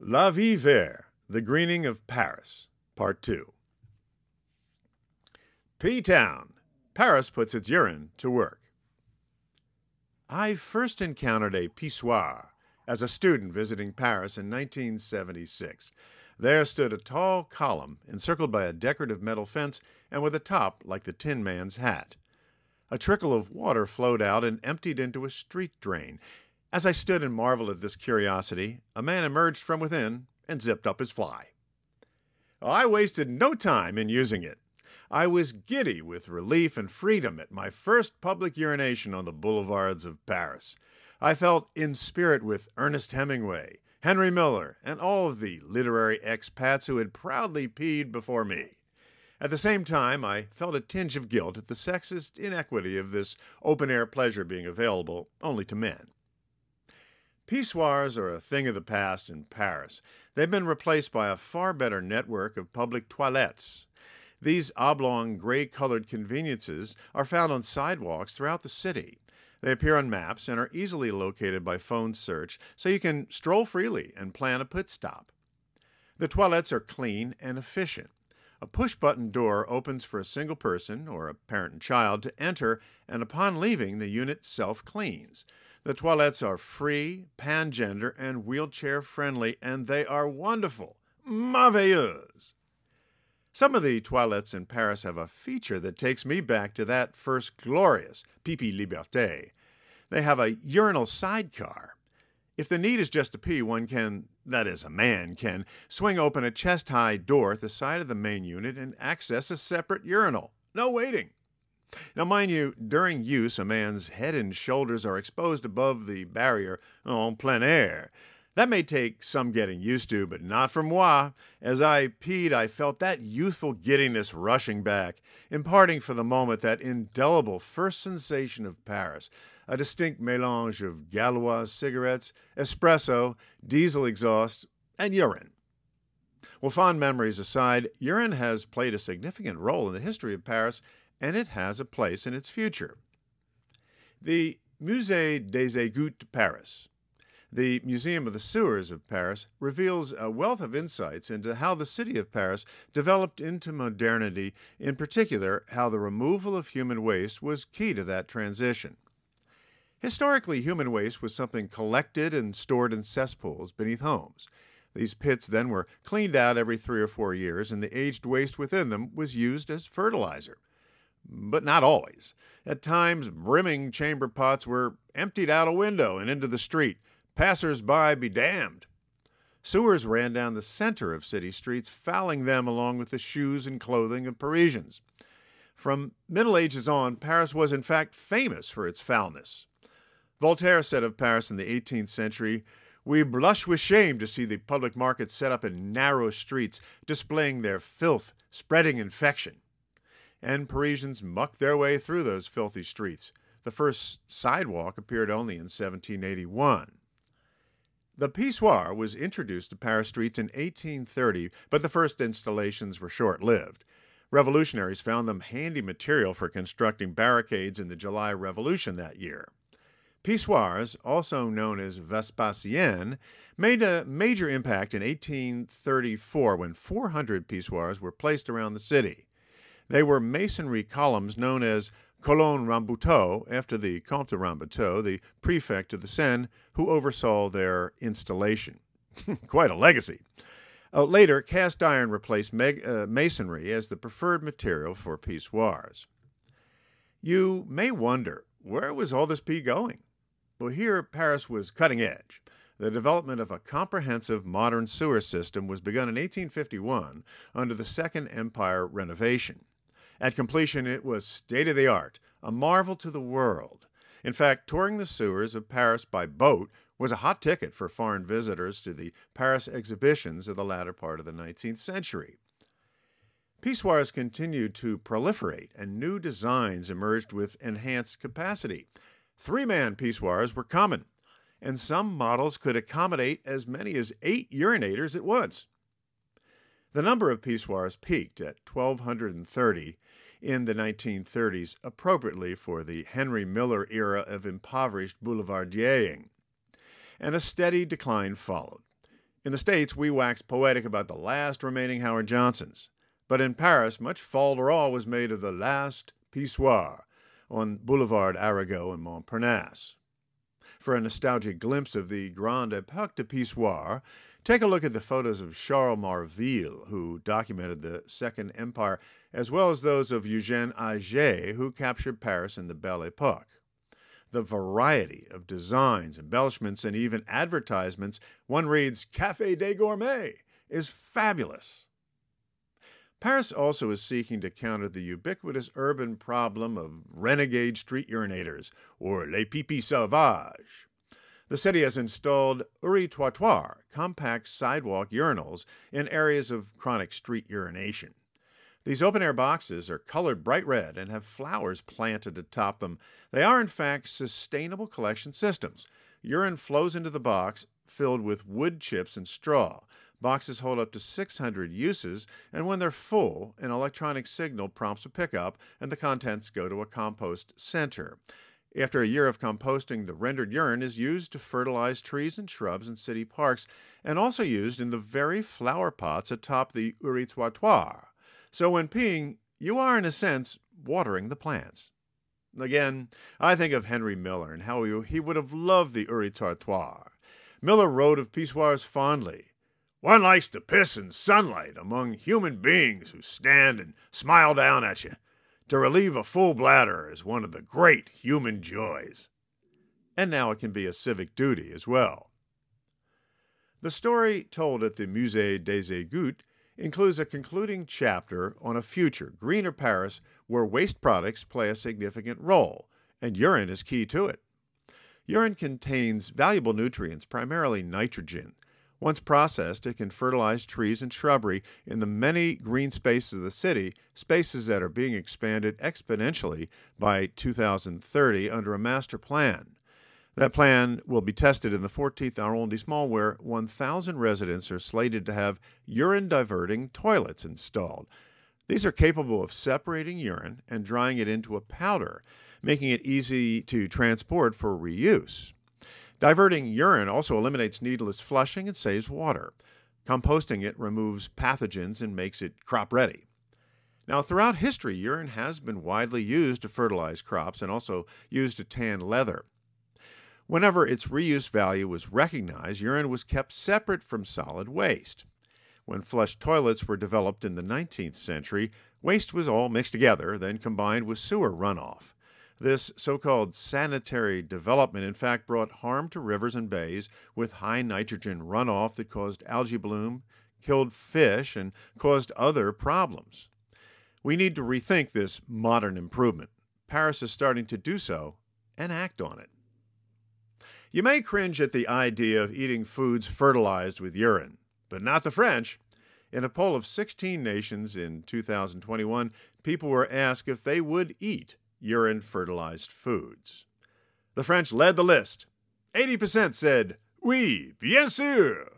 La Vie Verte, The Greening of Paris, Part 2. Pee Town, Paris puts its urine to work. I first encountered a pissoir as a student visiting Paris in 1976. There stood a tall column encircled by a decorative metal fence and with a top like the Tin Man's hat. A trickle of water flowed out and emptied into a street drain. As I stood and marveled at this curiosity, a man emerged from within and zipped up his fly. I wasted no time in using it. I was giddy with relief and freedom at my first public urination on the boulevards of Paris. I felt in spirit with Ernest Hemingway, Henry Miller, and all of the literary expats who had proudly peed before me. At the same time, I felt a tinge of guilt at the sexist inequity of this open air pleasure being available only to men. Pissoirs are a thing of the past in Paris. They've been replaced by a far better network of public toilettes. These oblong, gray colored conveniences are found on sidewalks throughout the city. They appear on maps and are easily located by phone search, so you can stroll freely and plan a pit stop. The toilets are clean and efficient. A push button door opens for a single person or a parent and child to enter, and upon leaving, the unit self cleans. The toilets are free, pangender, and wheelchair friendly, and they are wonderful. Merveilleuse! Some of the toilets in Paris have a feature that takes me back to that first glorious Pipi Liberté. They have a urinal sidecar. If the need is just to pee, one can, that is, a man can, swing open a chest high door at the side of the main unit and access a separate urinal. No waiting. Now, mind you, during use, a man's head and shoulders are exposed above the barrier en plein air. That may take some getting used to, but not for moi. As I peed, I felt that youthful giddiness rushing back, imparting for the moment that indelible first sensation of Paris a distinct melange of Gauloise cigarettes, espresso, diesel exhaust, and urine. Well, fond memories aside, urine has played a significant role in the history of Paris, and it has a place in its future. The Musée des Égouts de Paris, the Museum of the Sewers of Paris, reveals a wealth of insights into how the city of Paris developed into modernity, in particular, how the removal of human waste was key to that transition. Historically, human waste was something collected and stored in cesspools beneath homes. These pits then were cleaned out every three or four years, and the aged waste within them was used as fertilizer. But not always. At times, brimming chamber pots were emptied out a window and into the street. Passers by be damned. Sewers ran down the center of city streets, fouling them along with the shoes and clothing of Parisians. From Middle Ages on, Paris was in fact famous for its foulness. Voltaire said of Paris in the 18th century, We blush with shame to see the public markets set up in narrow streets, displaying their filth, spreading infection. And Parisians mucked their way through those filthy streets. The first sidewalk appeared only in 1781. The pissoir was introduced to Paris streets in 1830, but the first installations were short lived. Revolutionaries found them handy material for constructing barricades in the July Revolution that year. Pissoirs, also known as Vespasiennes, made a major impact in 1834 when 400 pissoirs were placed around the city. They were masonry columns known as colonnes Rambuteau, after the Comte de Rambuteau, the prefect of the Seine, who oversaw their installation. Quite a legacy. Uh, later, cast iron replaced meg- uh, masonry as the preferred material for pissoirs. You may wonder, where was all this pee going? Well, here Paris was cutting edge. The development of a comprehensive modern sewer system was begun in 1851 under the Second Empire renovation. At completion, it was state of the art, a marvel to the world. In fact, touring the sewers of Paris by boat was a hot ticket for foreign visitors to the Paris exhibitions of the latter part of the 19th century. Pissoirs continued to proliferate, and new designs emerged with enhanced capacity. Three man pissoirs were common, and some models could accommodate as many as eight urinators at once. The number of pissoirs peaked at 1,230 in the 1930s, appropriately for the Henry Miller era of impoverished boulevardiering, and a steady decline followed. In the States, we wax poetic about the last remaining Howard Johnsons. But in Paris, much falderal was made of the last pissoir on Boulevard Arago and Montparnasse. For a nostalgic glimpse of the Grande Epoque de Pissoir, take a look at the photos of Charles Marville, who documented the Second Empire, as well as those of Eugène Atget, who captured Paris in the Belle Epoque. The variety of designs, embellishments, and even advertisements, one reads Café des Gourmets, is fabulous. Paris also is seeking to counter the ubiquitous urban problem of renegade street urinators, or les pipis sauvages. The city has installed uri-trottoir, compact sidewalk urinals, in areas of chronic street urination. These open air boxes are colored bright red and have flowers planted atop them. They are, in fact, sustainable collection systems. Urine flows into the box filled with wood chips and straw. Boxes hold up to 600 uses, and when they're full, an electronic signal prompts a pickup, and the contents go to a compost center. After a year of composting, the rendered urine is used to fertilize trees and shrubs in city parks, and also used in the very flower pots atop the uri-trottoir. So when peeing, you are, in a sense, watering the plants. Again, I think of Henry Miller and how he would have loved the uri-trottoir. Miller wrote of pissoirs fondly. One likes to piss in sunlight among human beings who stand and smile down at you. To relieve a full bladder is one of the great human joys. And now it can be a civic duty as well. The story told at the Musée des Égouts includes a concluding chapter on a future, greener Paris where waste products play a significant role, and urine is key to it. Urine contains valuable nutrients, primarily nitrogen, once processed, it can fertilize trees and shrubbery in the many green spaces of the city, spaces that are being expanded exponentially by 2030 under a master plan. That plan will be tested in the 14th arrondissement, where 1,000 residents are slated to have urine diverting toilets installed. These are capable of separating urine and drying it into a powder, making it easy to transport for reuse. Diverting urine also eliminates needless flushing and saves water. Composting it removes pathogens and makes it crop ready. Now, throughout history, urine has been widely used to fertilize crops and also used to tan leather. Whenever its reuse value was recognized, urine was kept separate from solid waste. When flush toilets were developed in the 19th century, waste was all mixed together, then combined with sewer runoff. This so called sanitary development, in fact, brought harm to rivers and bays with high nitrogen runoff that caused algae bloom, killed fish, and caused other problems. We need to rethink this modern improvement. Paris is starting to do so and act on it. You may cringe at the idea of eating foods fertilized with urine, but not the French. In a poll of 16 nations in 2021, people were asked if they would eat urine fertilized foods. The French led the list. 80% said, Oui, bien sûr.